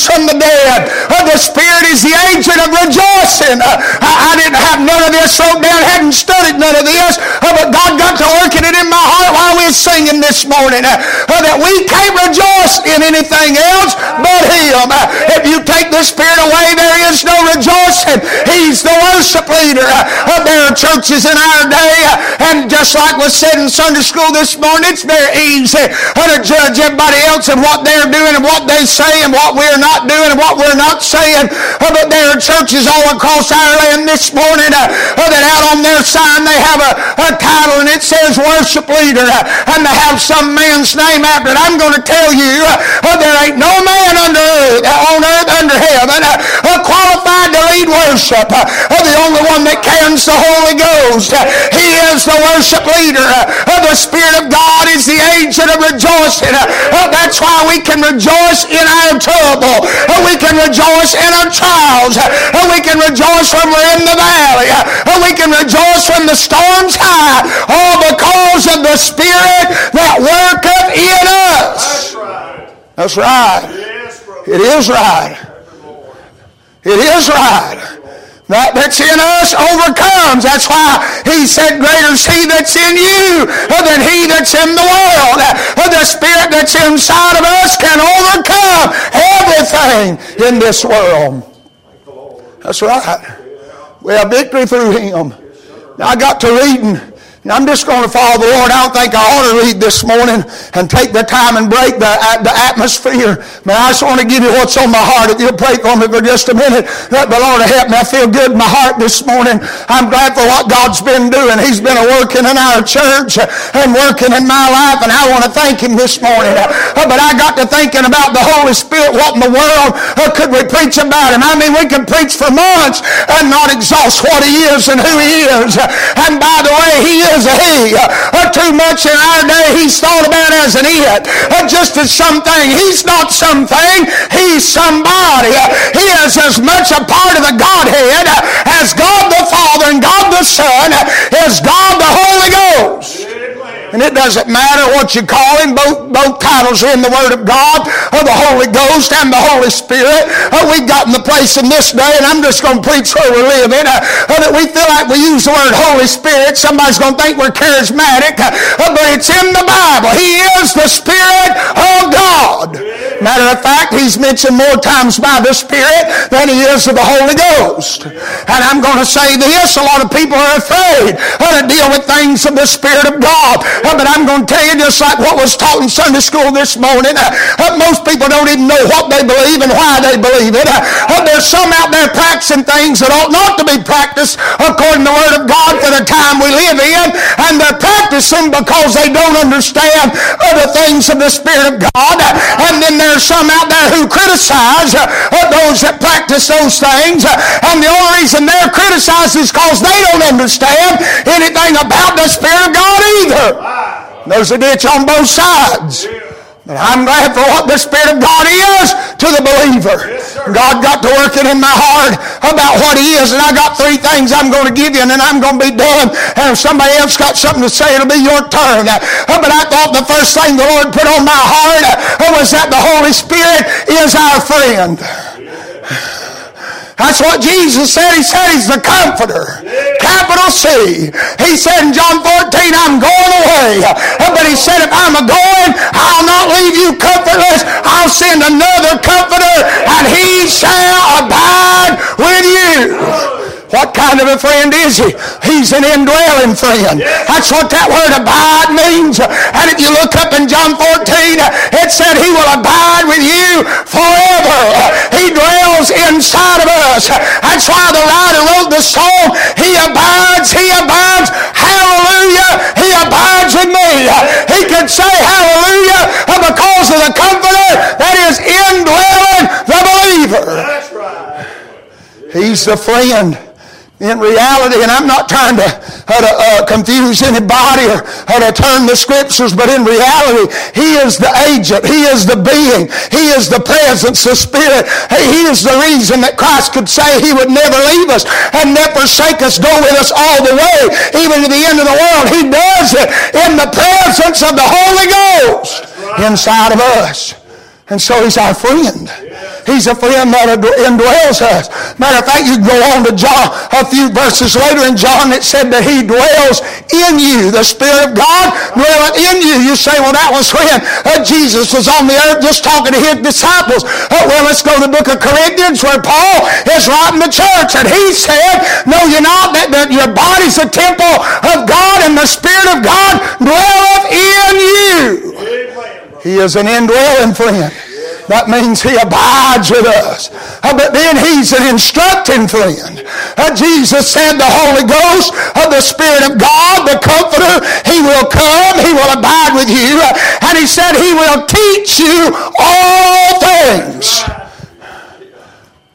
from the dead. The Spirit is the agent of rejoicing. Uh, I, I, didn't have none of this wrote down, hadn't studied none of this, uh, but God got to working it in my heart while we were singing this morning uh, that we can't rejoice in anything else but Him. If you take the Spirit away, there is no rejoicing. He's the worship leader. there are churches in our day, and just like was said in Sunday school this morning, it's very easy to judge everybody else and what they're doing and what they say and what we're not doing and what we're not saying. Uh, but there are churches all across our land this morning uh, uh, that out on their sign they have a, a title and it says worship leader and they have some man's name after it. I'm going to tell you there ain't no man under earth, on earth under heaven qualified to lead worship. the only one that carries the Holy Ghost. he is the worship leader. the Spirit of God is the agent of rejoicing. that's why we can rejoice in our trouble. we can rejoice in our trials. we can rejoice when we're in the valley. Who we can rejoice when the storm's high. All because of the Spirit that worketh in us. That's right. It is right. It is right. That that's in us overcomes. That's why he said, Greater is he that's in you than he that's in the world. The spirit that's inside of us can overcome everything in this world. That's right. We have victory through him. I got to reading I'm just going to follow the Lord. I don't think I ought to read this morning and take the time and break the, the atmosphere. Man, I just want to give you what's on my heart. If you'll pray for me for just a minute, let the Lord help me. I feel good in my heart this morning. I'm glad for what God's been doing. He's been working in our church and working in my life, and I want to thank Him this morning. Uh, but I got to thinking about the Holy Spirit. What in the world uh, could we preach about Him? I mean, we can preach for months and not exhaust what He is and who He is. And by the way, He is is a he. Uh, too much in our day he's thought about as an it. Uh, just as something. He's not something. He's somebody. Uh, he is as much a part of the Godhead as God the Father and God the Son as God the Holy Ghost. And it doesn't matter what you call him. Both, both titles are in the Word of God, of the Holy Ghost and the Holy Spirit. Uh, we've gotten the place in this day, and I'm just going to preach where we live in, uh, uh, that we feel like we use the word Holy Spirit. Somebody's going to think we're charismatic, uh, but it's in the Bible. He is the Spirit of God. Matter of fact, he's mentioned more times by the Spirit than he is of the Holy Ghost. And I'm going to say this, a lot of people are afraid how to deal with things of the Spirit of God. Uh, but I'm going to tell you just like what was taught in Sunday school this morning. Uh, uh, most people don't even know what they believe and why they believe it. there's some out there practicing things that ought not to be practiced according to the Word of God for the time we live in. And they're practicing because they don't understand the things of the Spirit of God. And then there's some out there who criticize uh, those that practice those things. Uh, and the only reason they're criticized is because they don't understand anything about the Spirit of God either. There's a ditch on both sides. But I'm glad for what the Spirit of God is to the believer. God got to working in my heart about what He is, and I got three things I'm going to give you, and then I'm going to be done. And if somebody else got something to say, it'll be your turn. Uh, but I thought the first thing the Lord put on my heart uh, was that the Holy Spirit is our friend. That's what Jesus said. He said he's the comforter. Capital C. He said in John 14, I'm going away. But he said, if I'm a going, I'll not leave you comfortless. I'll send another comforter and he shall abide with you. What kind of a friend is he? He's an indwelling friend. That's what that word abide means. And if you look up in John 14, it said he will abide with you forever. He dwells inside of us. That's why the writer wrote the song, He abides, He abides, hallelujah, He abides with me. He could say hallelujah because of the comforter that is indwelling the believer. That's right. He's the friend in reality, and I'm not trying to, uh, to uh, confuse anybody or uh, to turn the scriptures, but in reality, He is the agent. He is the being. He is the presence, the Spirit. He is the reason that Christ could say He would never leave us and never forsake us, go with us all the way, even to the end of the world. He does it in the presence of the Holy Ghost inside of us. And so He's our friend. He's a friend that indwells us. Matter of fact, you go on to John a few verses later in John it said that he dwells in you. The Spirit of God dwelleth in you. You say, well, that was when uh, Jesus was on the earth just talking to his disciples. Uh, well, let's go to the book of Corinthians where Paul is writing the church and he said, no, you're not that, that your body's a temple of God and the Spirit of God dwelleth in you. He is an indwelling friend. That means he abides with us. Uh, but then he's an instructing friend. Uh, Jesus said the Holy Ghost, uh, the Spirit of God, the Comforter, he will come, he will abide with you, and he said he will teach you all things.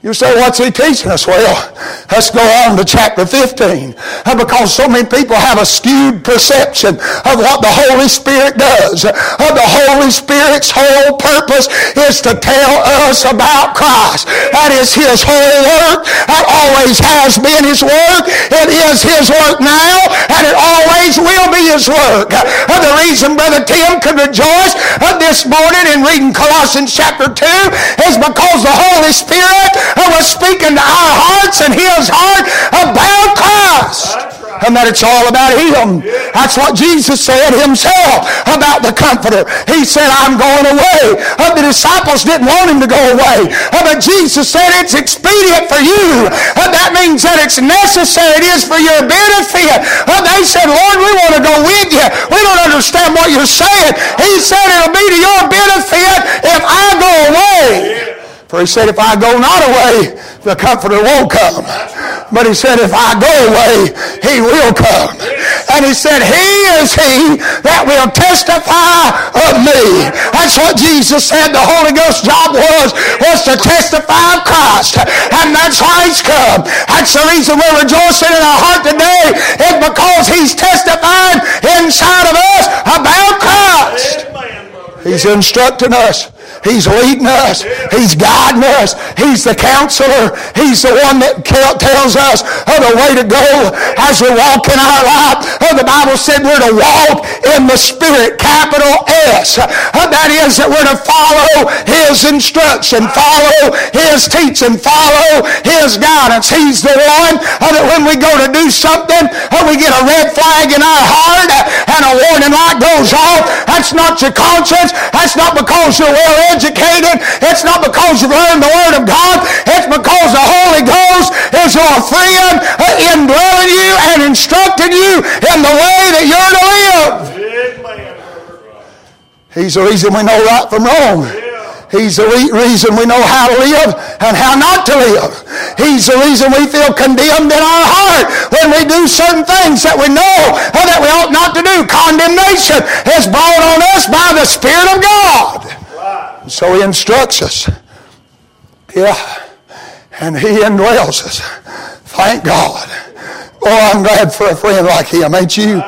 You say, what's he teaching us? Well, let's go on to chapter 15. Uh, because so many people have a skewed perception of what the Holy Spirit does. Of the Holy Spirit's whole purpose is to tell us about Christ. That is his whole work. That always has been his work. It is his work now, and it always will be his work. Uh, the reason Brother Tim could rejoice this morning in reading Colossians chapter 2 is because the Holy Spirit was speaking to our hearts and his heart about Christ. And that it's all about him. That's what Jesus said himself about the Comforter. He said, I'm going away. Uh, the disciples didn't want him to go away. But Jesus said it's expedient for you. Uh, that means that it's necessary. It is for your benefit. And they said, Lord, we want to go with you. We don't understand what you're saying. He said it'll be to your benefit if I go away. For he said, if I go not away, the Comforter won't come. But he said, if I go away, he will come. And he said, he is he that will testify of me. That's what Jesus said the Holy Ghost job was, was to testify of Christ. And that's why he's come. That's the reason we're rejoicing in our heart today is because he's testifying inside of us about Christ. He's instructing us. He's leading us. He's guiding us. He's the counselor. He's the one that tells us of the way to go as we walk in our life. Oh, the Bible said we're to walk in the Spirit, capital S. Oh, that is that we're to follow His instruction, follow His teaching, follow His guidance. He's the one oh, that when we go to do something, oh, we get a red flag in our heart and a warning light goes off. That's not your conscience. That's not because you're well educated. It's not because you've learned the Word of God. It's because the Holy Ghost is your friend uh, indwelling you and instructing you in the way that you're to live. He's the reason we know right from wrong. He's the reason we know how to live and how not to live. He's the reason we feel condemned in our heart when we do certain things that we know that we ought not to do. Condemnation is brought on us by the Spirit of God. So he instructs us. Yeah. And he indwells us. Thank God. Oh, I'm glad for a friend like him, ain't you?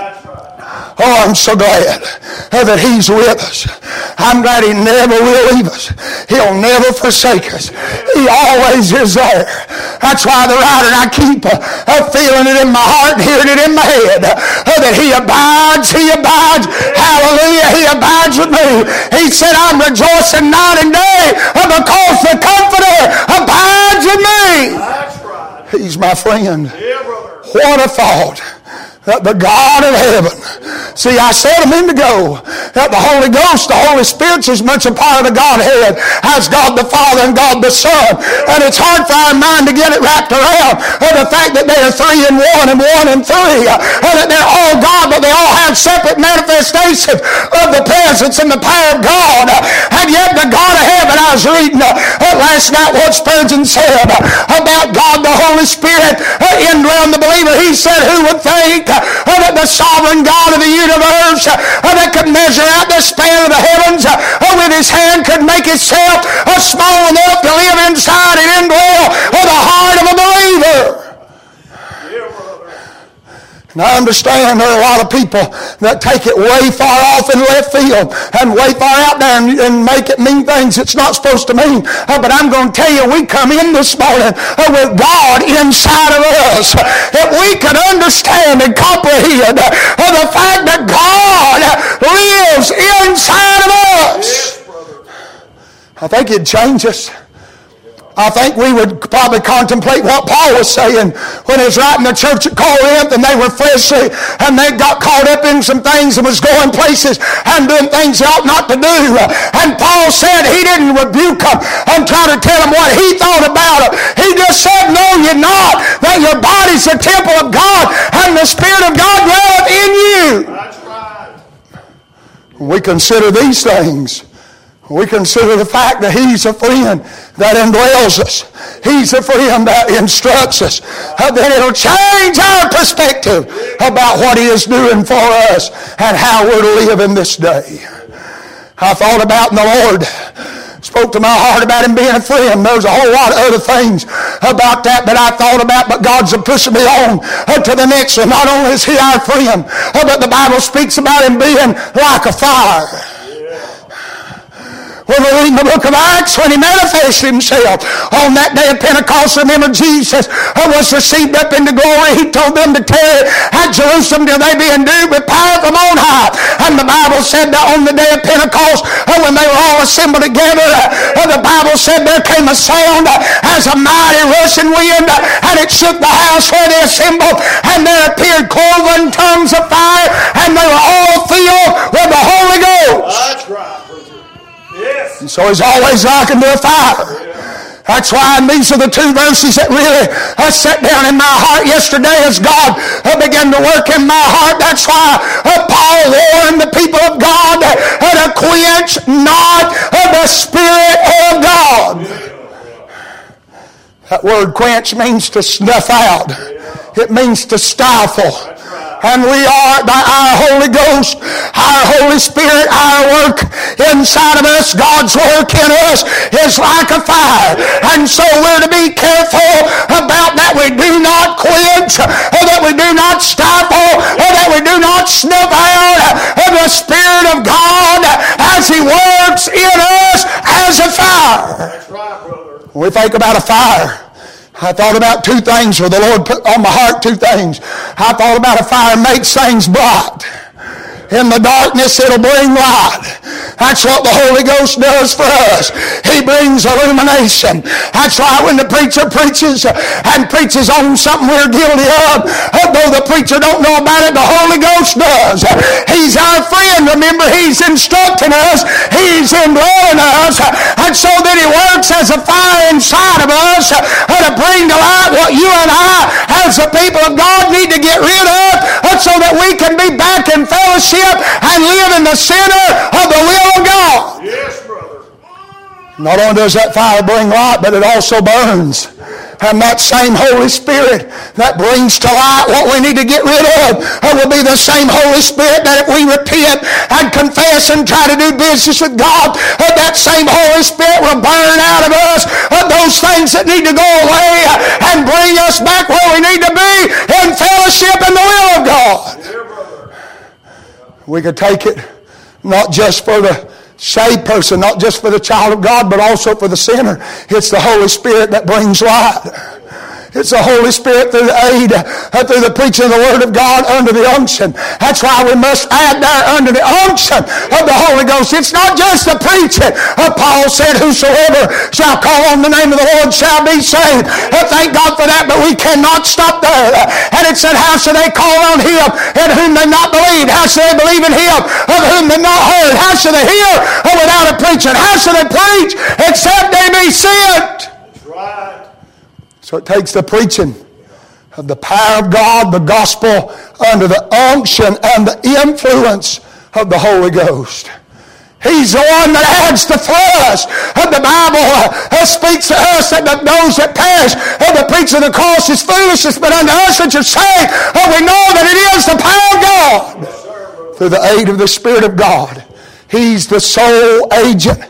Oh, I'm so glad that He's with us. I'm glad He never will leave us. He'll never forsake us. He always is there. That's why the writer, I keep uh, feeling it in my heart and hearing it in my head, uh, that He abides, He abides. Hallelujah, He abides with me. He said, I'm rejoicing night and day because the Comforter abides with me. He's my friend. What a thought the God of heaven. See, I said a minute ago that the Holy Ghost, the Holy Spirit, is much a part of the Godhead as God the Father and God the Son. And it's hard for our mind to get it wrapped around of the fact that they are three in one and one in three. And that they're all God, but they all have separate manifestations of the presence and the power of God. And yet the God of heaven, I was reading uh, last night what Spurgeon said about God the Holy Spirit uh, indwelling the believer. He said, who would think that the sovereign God of the universe uh, that could measure out the span of the heavens uh, with his hand could make itself small enough to live inside and indwell the heart of a believer. And I understand there are a lot of people that take it way far off in left field and way far out there and, and make it mean things it's not supposed to mean. Uh, but I'm going to tell you, we come in this morning uh, with God inside of us. If we can understand and comprehend uh, the fact that God lives inside of us, I think it'd change us. I think we would probably contemplate what Paul was saying when he was writing the church at Corinth and they were fleshly and they got caught up in some things and was going places and doing things they ought not to do. And Paul said he didn't rebuke them and try to tell them what he thought about it. He just said, know you're not that your body's the temple of God and the Spirit of God dwelleth in you. We consider these things we consider the fact that He's a friend that indwells us. He's a friend that instructs us. Then it'll change our perspective about what He is doing for us and how we're to live in this day. I thought about the Lord spoke to my heart about him being a friend. There's a whole lot of other things about that that I thought about, but God's pushing me on to the next one. Not only is he our friend, but the Bible speaks about him being like a fire. When we read the book of Acts, when he manifested himself on that day of Pentecost, remember Jesus was received up into glory. He told them to tarry at Jerusalem till they be endued with power from on high. And the Bible said that on the day of Pentecost, uh, when they were all assembled together, uh, uh, the Bible said there came a sound as a mighty rushing wind, and it shook the house where they assembled, and there appeared cloven tongues of fire, and they were all filled with the Holy Ghost. That's right. And so he's always likened to a fire. That's why, and these are the two verses that really I sat down in my heart yesterday as God began to work in my heart. That's why uh, Paul warned the people of God uh, to quench not the Spirit of God. That word quench means to snuff out. It means to stifle and we are by our Holy Ghost, our Holy Spirit, our work inside of us, God's work in us is like a fire. And so we're to be careful about that we do not quench, or that we do not stifle, or that we do not snuff out the Spirit of God as He works in us as a fire. When we think about a fire, I thought about two things, or the Lord put on my heart two things. I thought about a fire makes things bright. In the darkness, it'll bring light. That's what the Holy Ghost does for us. He brings illumination. That's why when the preacher preaches and preaches on something we're guilty of, though the preacher don't know about it, the Holy Ghost does. He's our friend. Remember, He's instructing us. He's indwelling us. And so that He works as a fire inside of us uh, to bring to light what you and I, as the people of God, need to get rid of uh, so that we can be back in fellowship and live in the center of the will of God. Yes, brother. Not only does that fire bring light, but it also burns. And that same Holy Spirit that brings to light what we need to get rid of will be the same Holy Spirit that if we repent and confess and try to do business with God, that same Holy Spirit will burn out of us of those things that need to go away and bring us back where we need to be in fellowship in the will of God. We could take it not just for the saved person, not just for the child of God, but also for the sinner. It's the Holy Spirit that brings light. It's the Holy Spirit through the aid, uh, through the preaching of the Word of God under the unction. That's why we must add there under the unction of the Holy Ghost. It's not just the preaching. Uh, Paul said, whosoever shall call on the name of the Lord shall be saved. Uh, thank God for that, but we cannot stop there. And it said, how shall they call on him in whom they not believe? How shall they believe in him of whom they not heard? How shall they hear without a preacher? How shall they preach except they be sent? That's right. So it takes the preaching of the power of God, the gospel, under the unction and the influence of the Holy Ghost. He's the one that adds the flesh. And the Bible uh, speaks to us that those that perish, and the preaching of the cross is foolishness, but unto us which are saved, uh, we know that it is the power of God through the aid of the Spirit of God. He's the sole agent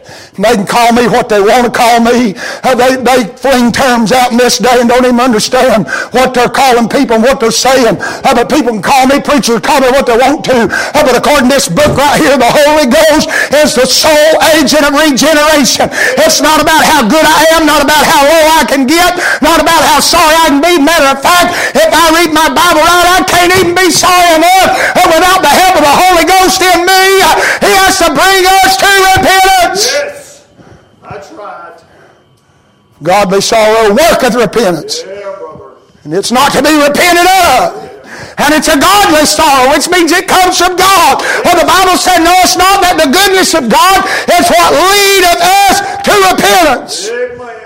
they can call me what they want to call me. Uh, they, they fling terms out in this day and don't even understand what they're calling people and what they're saying. Uh, but people can call me preachers, call me what they want to. Uh, but according to this book right here, the Holy Ghost is the sole agent of regeneration. It's not about how good I am, not about how low I can get, not about how sorry I can be. Matter of fact, if I read my Bible right, I can't even be sorry enough without the help of the Holy Ghost in me. He has to bring us to repentance. Yes. Godly sorrow worketh repentance. And it's not to be repented of. And it's a godly sorrow, which means it comes from God. Well, the Bible said, No, it's not that the goodness of God is what leadeth us to repentance.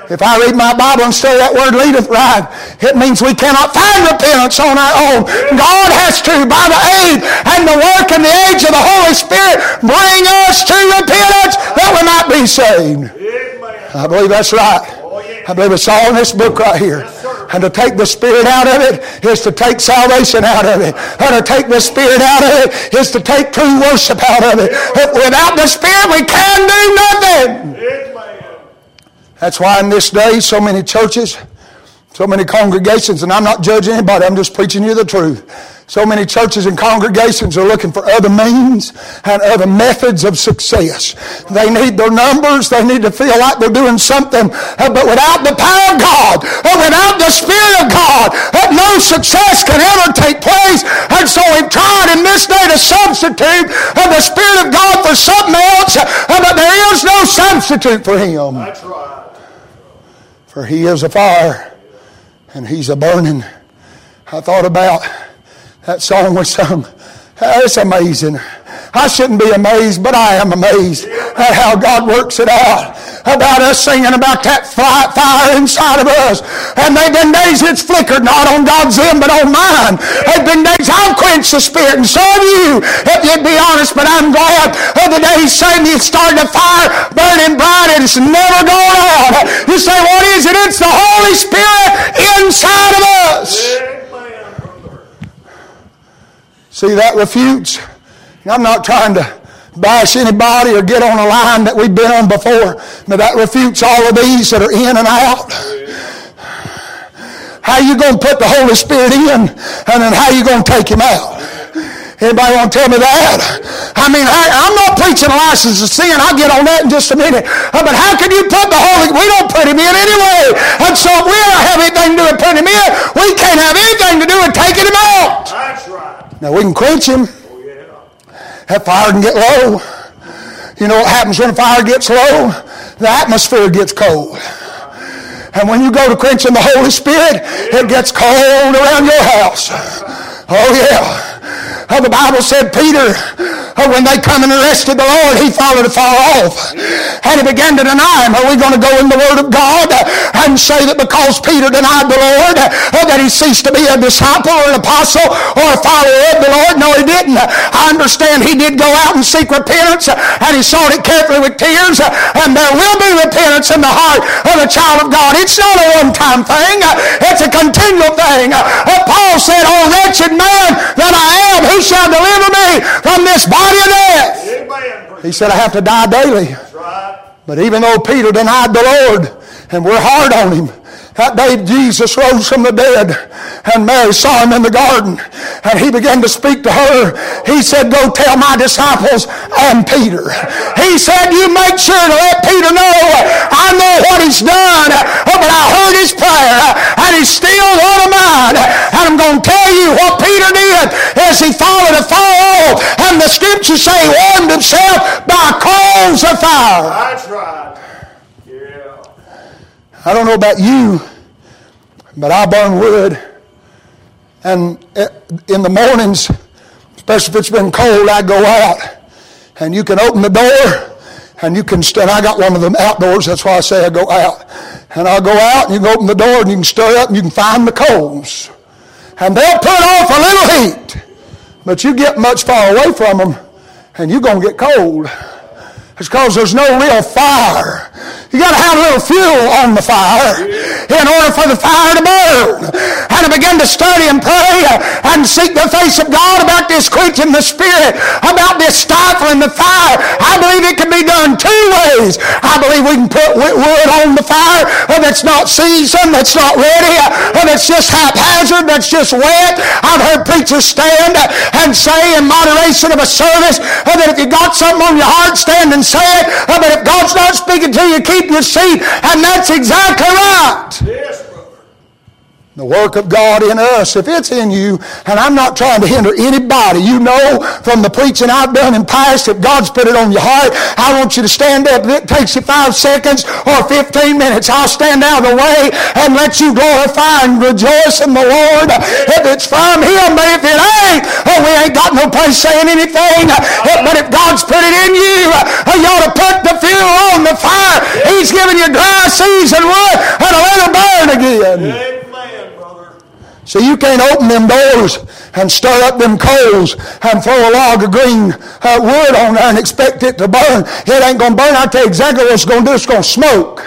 If I read my Bible and study that word leadeth right, it means we cannot find repentance on our own. God has to, by the aid and the work and the age of the Holy Spirit, bring us to repentance that we might be saved. I believe that's right. I believe it's all in this book right here. And to take the Spirit out of it is to take salvation out of it. And to take the Spirit out of it is to take true worship out of it. Without the Spirit, we can do nothing. That's why in this day, so many churches, so many congregations, and I'm not judging anybody, I'm just preaching you the truth. So many churches and congregations are looking for other means and other methods of success. They need their numbers. They need to feel like they're doing something. Uh, but without the power of God, or uh, without the Spirit of God, uh, no success can ever take place. And so we've tried in this day to substitute the Spirit of God for something else. But there is no substitute for Him. That's right. For he is a fire and he's a burning. I thought about that song we sung. It's amazing. I shouldn't be amazed, but I am amazed at how God works it out. About us singing about that fire inside of us. And they've been days it's flickered, not on God's end, but on mine. They've been days I've quenched the Spirit, and so have you, if you'd be honest, but I'm glad of the day you started a fire burning bright and it's never going out. You say, what is it? It's the Holy Spirit inside of us. See, that refutes I'm not trying to bash anybody or get on a line that we've been on before, Now that refutes all of these that are in and out. How you going to put the Holy Spirit in, and then how you going to take him out? Anybody want to tell me that? I mean, I, am not preaching a license of sin. I'll get on that in just a minute. Uh, but how can you put the Holy? We don't put him in anyway. And so if we don't have anything to do with putting him in, we can't have anything to do with taking him out. That's right. Now we can quench him that fire can get low. You know what happens when a fire gets low? The atmosphere gets cold. And when you go to quenching the Holy Spirit, it gets cold around your house. Oh yeah. The Bible said Peter, oh, when they come and arrested the Lord, he followed far off. And he began to deny him. Are we going to go in the Word of God and say that because Peter denied the Lord, oh, that he ceased to be a disciple or an apostle or a follower of the Lord? No, he didn't. I understand he did go out and seek repentance uh, and he sought it carefully with tears. And there will be repentance in the heart of a child of God. It's not a one-time thing. It's a continual thing. Paul said, Oh, wretched man that I am, who shall deliver me from this body of death? He said, I have to die daily. But even though Peter denied the Lord, and we're hard on him, that day Jesus rose from the dead and Mary saw him in the garden and he began to speak to her. He said, go tell my disciples and Peter. He said, you make sure to let Peter know I know what he's done, but I heard his prayer and he's still one of mine. And I'm going to tell you what Peter did as he followed a fire and the scriptures say warmed himself by coals of fire. That's right. I don't know about you, but I burn wood. And in the mornings, especially if it's been cold, I go out. And you can open the door and you can stand. I got one of them outdoors, that's why I say I go out. And I'll go out and you can open the door and you can stir up and you can find the coals. And they'll put off a little heat. But you get much far away from them and you're going to get cold. It's because there's no real fire. You got to have a little fuel on the fire in order for the fire to burn. And I begin to study and pray and seek the face of God about this quenching the spirit, about this stifling the fire. I believe it can be done two ways. I believe we can put wood on the fire that's not seasoned, that's not ready, that's just haphazard, that's just wet. I've heard preachers stand and say in moderation of a service that if you got something on your heart, stand and say it. But if God's not speaking to you, keep your seat. And that's exactly right. Yes. The work of God in us, if it's in you, and I'm not trying to hinder anybody, you know from the preaching I've done in past, if God's put it on your heart, I want you to stand up. If it takes you five seconds or 15 minutes, I'll stand out of the way and let you glorify and rejoice in the Lord. If it's from Him, but if it ain't, oh, we ain't got no place saying anything. But if God's put it in you, oh, you ought to put the fuel on the fire. He's given you dry season wood and let it burn again. So you can't open them doors and stir up them coals and throw a log of green uh, wood on there and expect it to burn. It ain't going to burn. I'll tell you exactly what it's going to do. It's going to smoke.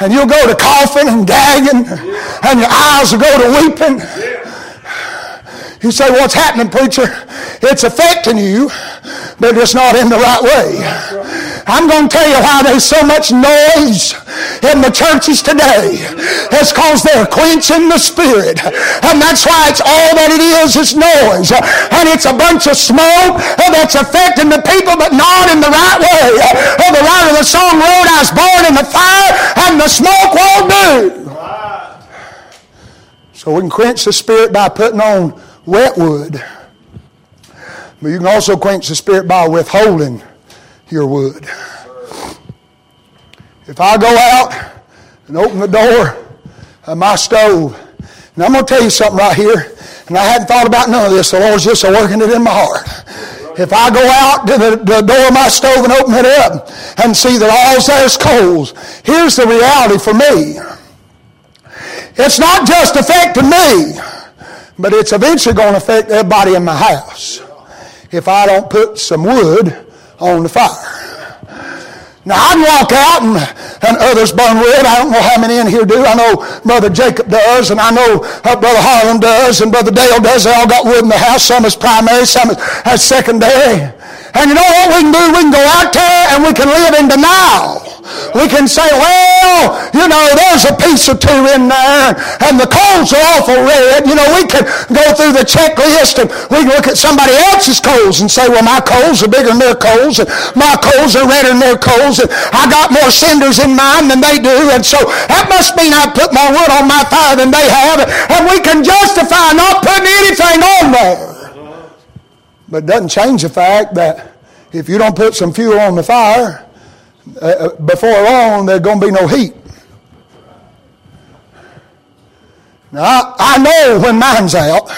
And you'll go to coughing and gagging and your eyes will go to weeping. You say, what's happening, preacher? It's affecting you, but it's not in the right way. I'm going to tell you why there's so much noise in the churches today. It's because they're quenching the spirit. And that's why it's all that it is, is noise. And it's a bunch of smoke that's affecting the people, but not in the right way. The writer of the song wrote, I was born in the fire, and the smoke won't do. So we can quench the spirit by putting on wet wood. But you can also quench the spirit by withholding your wood. If I go out and open the door of my stove, and I'm going to tell you something right here, and I hadn't thought about none of this, the Lord's just working it in my heart. If I go out to the, the door of my stove and open it up and see that all there's coals, here's the reality for me. It's not just affecting me, but it's eventually going to affect everybody in my house if I don't put some wood on the fire. Now I can walk out and, and others burn wood. I don't know how many in here do. I know Brother Jacob does, and I know uh, Brother Harlan does, and Brother Dale does. They all got wood in the house. Some is primary, some is uh, secondary. And you know what we can do? We can go out there and we can live in denial. We can say, well, you know, there's a piece or two in there, and the coals are awful red. You know, we can go through the checklist and we can look at somebody else's coals and say, well, my coals are bigger than their coals, and my coals are redder than their coals, and I got more cinders in mine than they do, and so that must mean I put more wood on my fire than they have, and we can justify not putting anything on there. But it doesn't change the fact that if you don't put some fuel on the fire, uh, uh, before long, there's going to be no heat. Now, I, I know when mine's out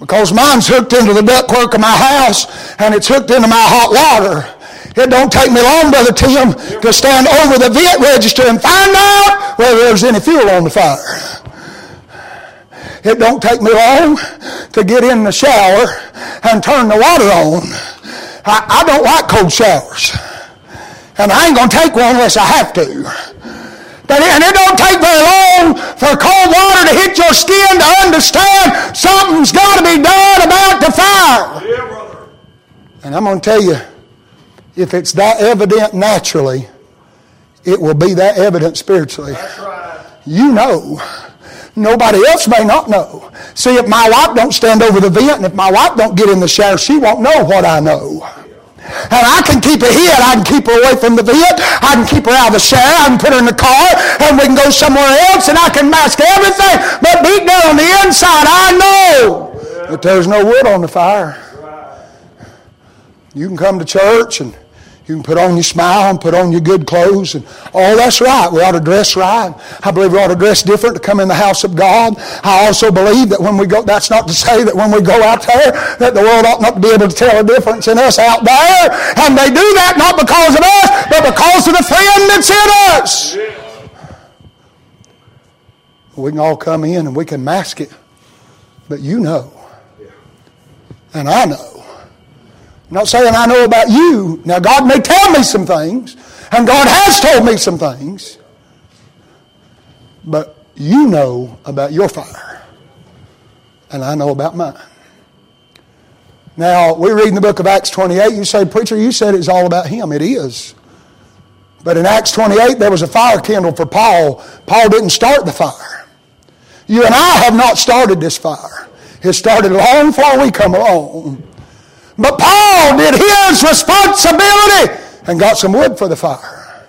because mine's hooked into the ductwork of my house and it's hooked into my hot water. It don't take me long, Brother Tim, to stand over the vent register and find out whether there's any fuel on the fire. It don't take me long to get in the shower and turn the water on. I, I don't like cold showers. And I ain't going to take one unless I have to. But, and it don't take very long for cold water to hit your skin to understand something's got to be done about the fire. Yeah, and I'm going to tell you, if it's that evident naturally, it will be that evident spiritually. Right. You know. Nobody else may not know. See, if my wife don't stand over the vent and if my wife don't get in the shower, she won't know what I know. And I can keep her hid. I can keep her away from the vent. I can keep her out of the shower. I can put her in the car and we can go somewhere else and I can mask everything. But deep down on the inside, I know that there's no wood on the fire. You can come to church and you can put on your smile and put on your good clothes and all that's right. We ought to dress right. I believe we ought to dress different to come in the house of God. I also believe that when we go, that's not to say that when we go out there that the world ought not to be able to tell a difference in us out there. And they do that not because of us, but because of the friend that's in us. We can all come in and we can mask it. But you know. And I know I'm not saying I know about you. Now, God may tell me some things, and God has told me some things, but you know about your fire, and I know about mine. Now, we read in the book of Acts 28, you say, Preacher, you said it's all about him. It is. But in Acts 28, there was a fire kindled for Paul. Paul didn't start the fire. You and I have not started this fire. It started long before we come along. But Paul did his responsibility and got some wood for the fire.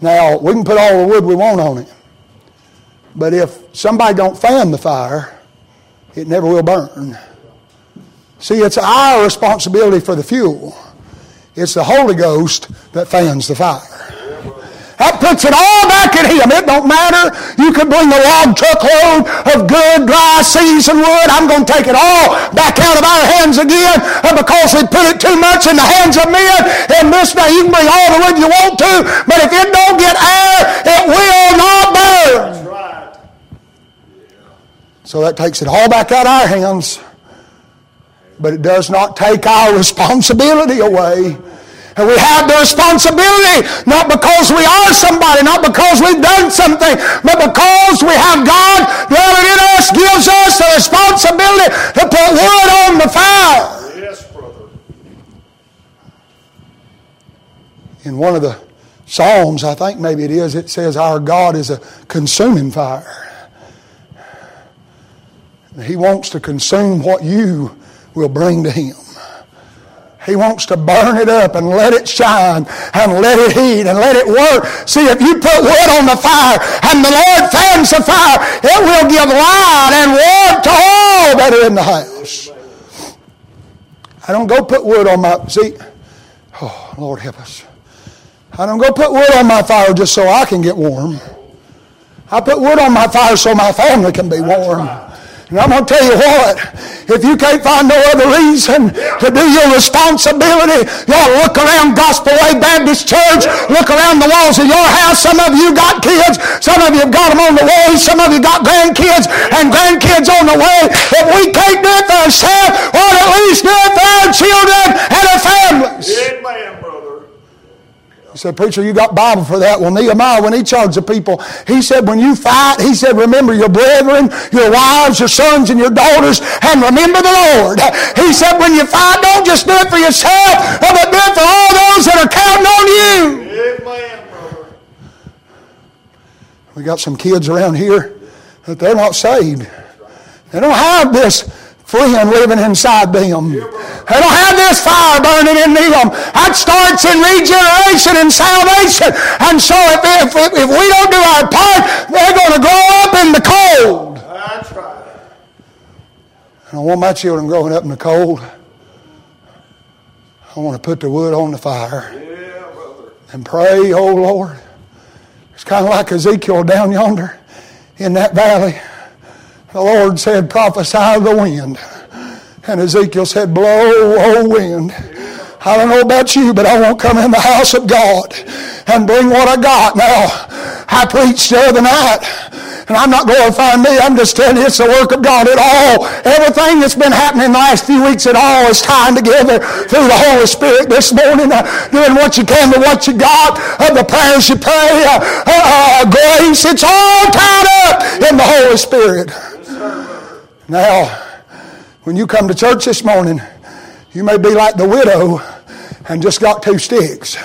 Now, we can put all the wood we want on it. But if somebody don't fan the fire, it never will burn. See, it's our responsibility for the fuel. It's the Holy Ghost that fans the fire. That puts it all back in Him. It don't matter. You can bring a log truckload of good, dry, seasoned wood. I'm going to take it all back out of our hands again because we put it too much in the hands of men. And this day you can bring all the wood you want to, but if it don't get air, it will not burn. So that takes it all back out of our hands. But it does not take our responsibility away. And we have the responsibility, not because we are somebody, not because we've done something, but because we have God dwelling in us, gives us the responsibility to put wood on the fire. Yes, brother. In one of the Psalms, I think maybe it is, it says, Our God is a consuming fire. He wants to consume what you will bring to Him. He wants to burn it up and let it shine and let it heat and let it work. See, if you put wood on the fire and the Lord fans the fire, it will give light and warmth to all that are in the house. I don't go put wood on my, see, oh, Lord help us. I don't go put wood on my fire just so I can get warm. I put wood on my fire so my family can be warm. And I'm going to tell you what, if you can't find no other reason to do your responsibility, to look around Gospel Way Baptist Church, look around the walls of your house. Some of you got kids, some of you got them on the way, some of you got grandkids and grandkids on the way. If we can't do it for ourselves, we'll at least do it for our children and our families. Amen, he said, Preacher, you got Bible for that. Well, Nehemiah, when he charged the people, he said, when you fight, he said, remember your brethren, your wives, your sons, and your daughters, and remember the Lord. He said, when you fight, don't just do it for yourself, but do it for all those that are counting on you. Amen, brother. We got some kids around here that they're not saved. They don't have this friend living inside them. They don't have this fire burning in them. Um, that starts in regeneration and salvation. And so if, if, if we don't do our part, they're going to grow up in the cold. That's right. I don't want my children growing up in the cold. I want to put the wood on the fire yeah, brother. and pray, oh Lord. It's kind of like Ezekiel down yonder in that valley. The Lord said, prophesy the wind. And Ezekiel said, blow, oh wind. I don't know about you, but I won't come in the house of God and bring what I got. Now, I preached the other night and I'm not glorifying me. I'm just telling you it's the work of God. It all, everything that's been happening the last few weeks, it all is tying together through the Holy Spirit this morning, uh, doing what you can with what you got, uh, the prayers you pray, uh, uh, uh grace. It's all tied up in the Holy Spirit. Now, when you come to church this morning, you may be like the widow and just got two sticks.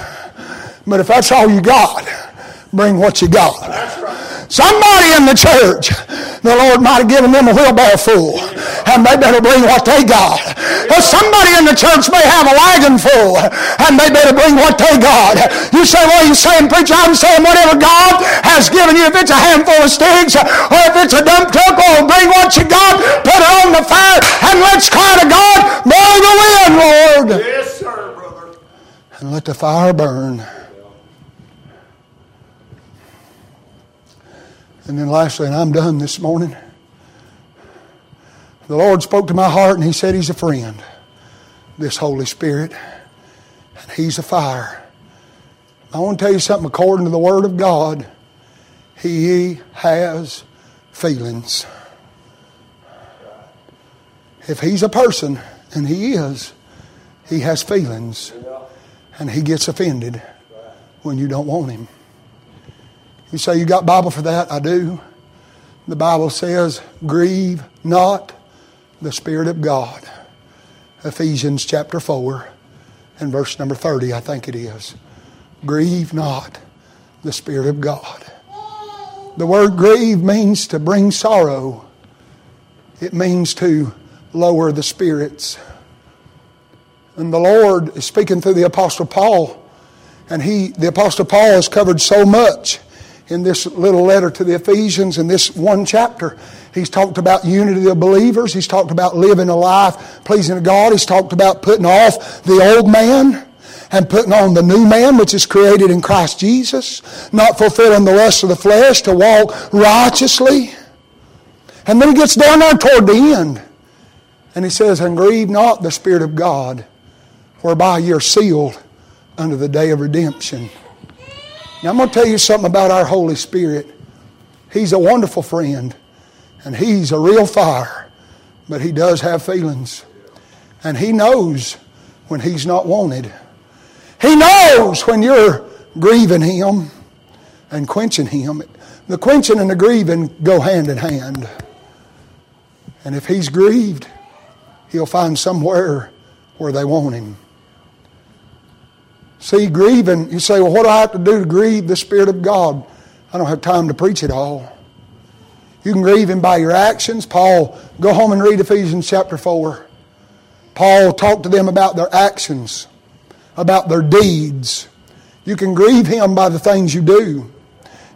But if that's all you got, bring what you got. Somebody in the church, the Lord might have given them a wheelbarrow full, and they better bring what they got. Or somebody in the church may have a wagon full, and they better bring what they got. You say, well, you saying, preacher, I'm saying whatever God has given you, if it's a handful of sticks, or if it's a dump truck, or bring what you got, put it on the fire, and let's cry to God, blow the wind, Lord. Yes, sir, brother. And let the fire burn. And then lastly, and I'm done this morning, the Lord spoke to my heart and He said He's a friend, this Holy Spirit, and He's a fire. I want to tell you something according to the Word of God, He has feelings. If He's a person, and He is, He has feelings, and He gets offended when you don't want Him. You say you got Bible for that? I do. The Bible says, grieve not the Spirit of God. Ephesians chapter 4 and verse number 30, I think it is. Grieve not the Spirit of God. The word grieve means to bring sorrow. It means to lower the spirits. And the Lord is speaking through the Apostle Paul And he, the Apostle Paul, has covered so much in this little letter to the Ephesians in this one chapter. He's talked about unity of believers. He's talked about living a life pleasing to God. He's talked about putting off the old man and putting on the new man, which is created in Christ Jesus, not fulfilling the lust of the flesh, to walk righteously. And then he gets down there toward the end. And he says, And grieve not the Spirit of God, whereby you're sealed unto the day of redemption. Now, I'm going to tell you something about our Holy Spirit. He's a wonderful friend, and He's a real fire, but He does have feelings. And He knows when He's not wanted. He knows when you're grieving Him and quenching Him. The quenching and the grieving go hand in hand. And if He's grieved, He'll find somewhere where they want Him. See, grieving, you say, well, what do I have to do to grieve the Spirit of God? I don't have time to preach it all. You can grieve Him by your actions. Paul, go home and read Ephesians chapter 4. Paul talked to them about their actions, about their deeds. You can grieve Him by the things you do.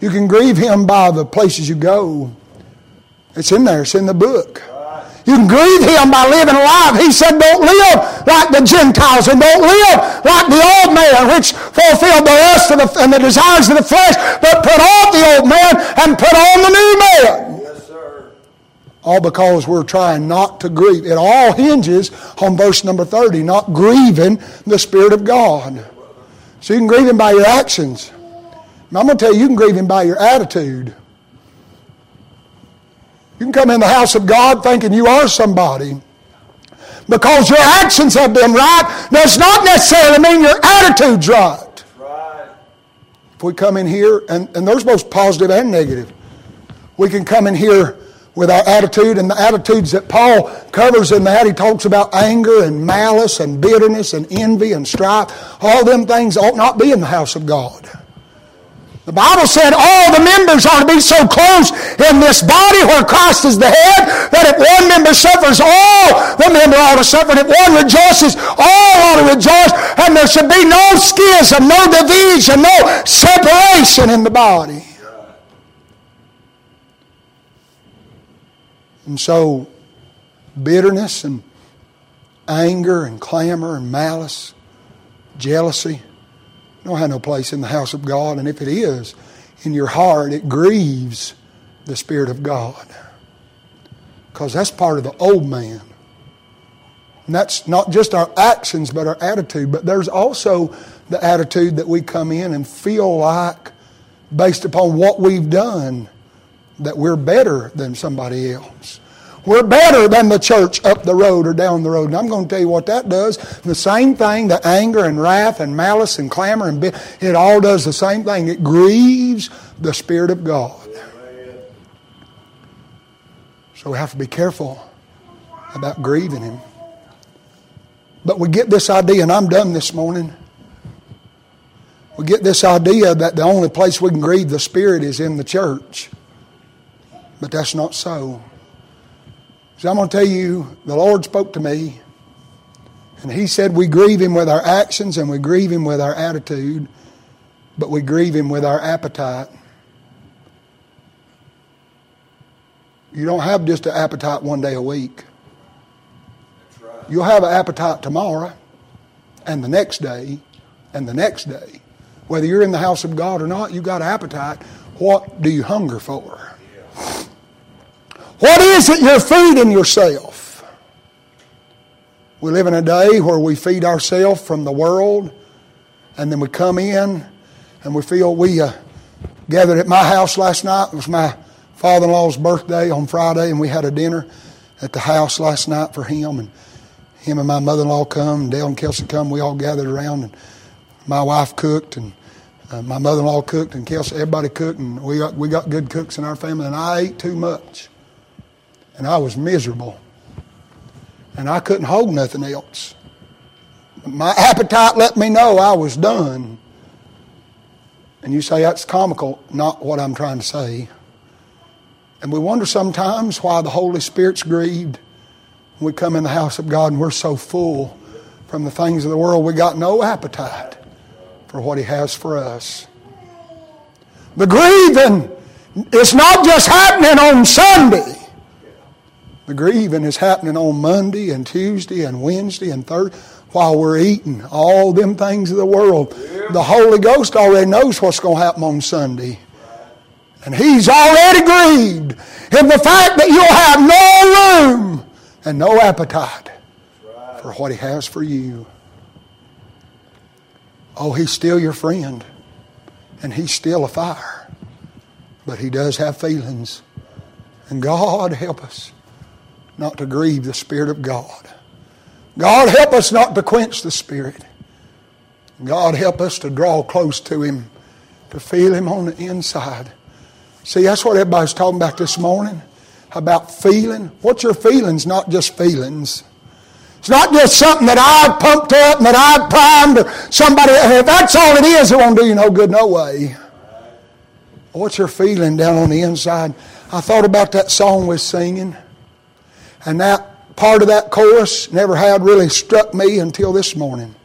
You can grieve Him by the places you go. It's in there, it's in the book. You can grieve him by living life. He said, don't live like the Gentiles and don't live like the old man, which fulfilled the lust of the, and the desires of the flesh, but put off the old man and put on the new man. Yes, sir. All because we're trying not to grieve. It all hinges on verse number 30, not grieving the Spirit of God. So you can grieve him by your actions. I'm going to tell you, you can grieve him by your attitude. You can come in the house of God thinking you are somebody. Because your actions have been right does not necessarily mean your attitude's right. right. If we come in here, and, and there's both positive and negative, we can come in here with our attitude and the attitudes that Paul covers in that. He talks about anger and malice and bitterness and envy and strife. All them things ought not be in the house of God. The Bible said all the members are to be so close in this body where Christ is the head that if one member suffers, all the member ought to suffer. And if one rejoices, all ought to rejoice. And there should be no schism, no division, no separation in the body. And so, bitterness and anger and clamor and malice, jealousy, don't have no place in the house of God. And if it is in your heart, it grieves the Spirit of God. Because that's part of the old man. And that's not just our actions, but our attitude. But there's also the attitude that we come in and feel like, based upon what we've done, that we're better than somebody else. We're better than the church up the road or down the road. And I'm going to tell you what that does. The same thing, the anger and wrath and malice and clamor and it all does the same thing. It grieves the Spirit of God. So we have to be careful about grieving Him. But we get this idea, and I'm done this morning. We get this idea that the only place we can grieve the Spirit is in the church. But that's not so. So I'm going to tell you, the Lord spoke to me, and He said we grieve Him with our actions and we grieve Him with our attitude, but we grieve Him with our appetite. You don't have just an appetite one day a week. You'll have an appetite tomorrow, and the next day, and the next day. Whether you're in the house of God or not, you've got an appetite. What do you hunger for? What is it you're feeding yourself? We live in a day where we feed ourselves from the world, and then we come in and we feel we uh, gathered at my house last night. It was my father in law's birthday on Friday, and we had a dinner at the house last night for him. And him and my mother in law come, and Dale and Kelsey come. We all gathered around, and my wife cooked, and uh, my mother in law cooked, and Kelsey, everybody cooked, and we got, we got good cooks in our family, and I ate too much and I was miserable. And I couldn't hold nothing else. My appetite let me know I was done. And you say that's comical, not what I'm trying to say. And we wonder sometimes why the Holy Spirit's grieved. We come in the house of God and we're so full from the things of the world, we got no appetite for what He has for us. The grieving is not just happening on Sunday. The grieving is happening on Monday and Tuesday and Wednesday and Thursday while we're eating all them things of the world. The Holy Ghost already knows what's going to happen on Sunday. And He's already grieved in the fact that you'll have no room and no appetite for what He has for you. Oh, He's still your friend, and He's still a fire. But He does have feelings. And God help us not to grieve the Spirit of God. God help us not to quench the Spirit. God help us to draw close to Him, to feel Him on the inside. See, that's what everybody's talking about this morning. About feeling. What's your feelings? Not just feelings. It's not just something that I've pumped up and that I've primed or somebody. If that's all it is, it won't do you no good, no way. What's your feeling down on the inside? I thought about that song we're singing, and that part of that chorus never had really struck me until this morning.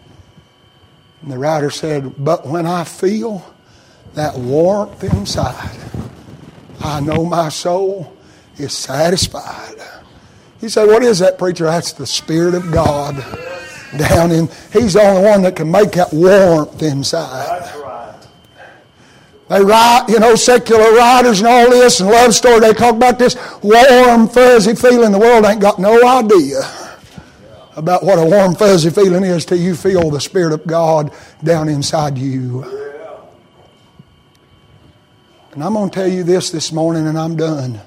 And the writer said, But when I feel that warmth inside, I know my soul is satisfied. He said, What is that, preacher? That's the Spirit of God down in. He's the only one that can make that warmth inside. They write, you know, secular writers and all this and love story. They talk about this warm, fuzzy feeling. The world ain't got no idea about what a warm, fuzzy feeling is till you feel the Spirit of God down inside you. And I'm going to tell you this this morning, and I'm done.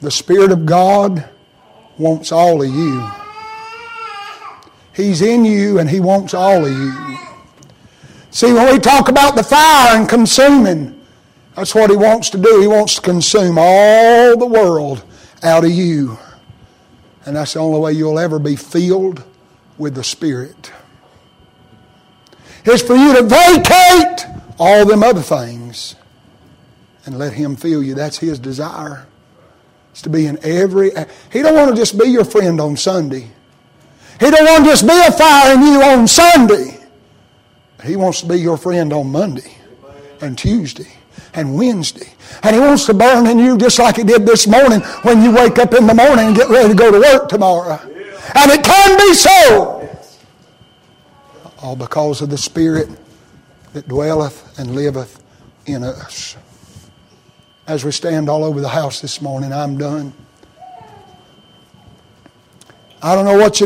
The Spirit of God wants all of you. He's in you, and He wants all of you. See, when we talk about the fire and consuming, that's what He wants to do. He wants to consume all the world out of you. And that's the only way you'll ever be filled with the Spirit. Is for you to vacate all them other things and let Him fill you. That's His desire. It's to be in every. He don't want to just be your friend on Sunday. He don't want to just be a fire in you on Sunday. He wants to be your friend on Monday and Tuesday and Wednesday. And He wants to burn in you just like He did this morning when you wake up in the morning and get ready to go to work tomorrow. And it can be so. All because of the Spirit that dwelleth and liveth in us. As we stand all over the house this morning, I'm done. I don't know what you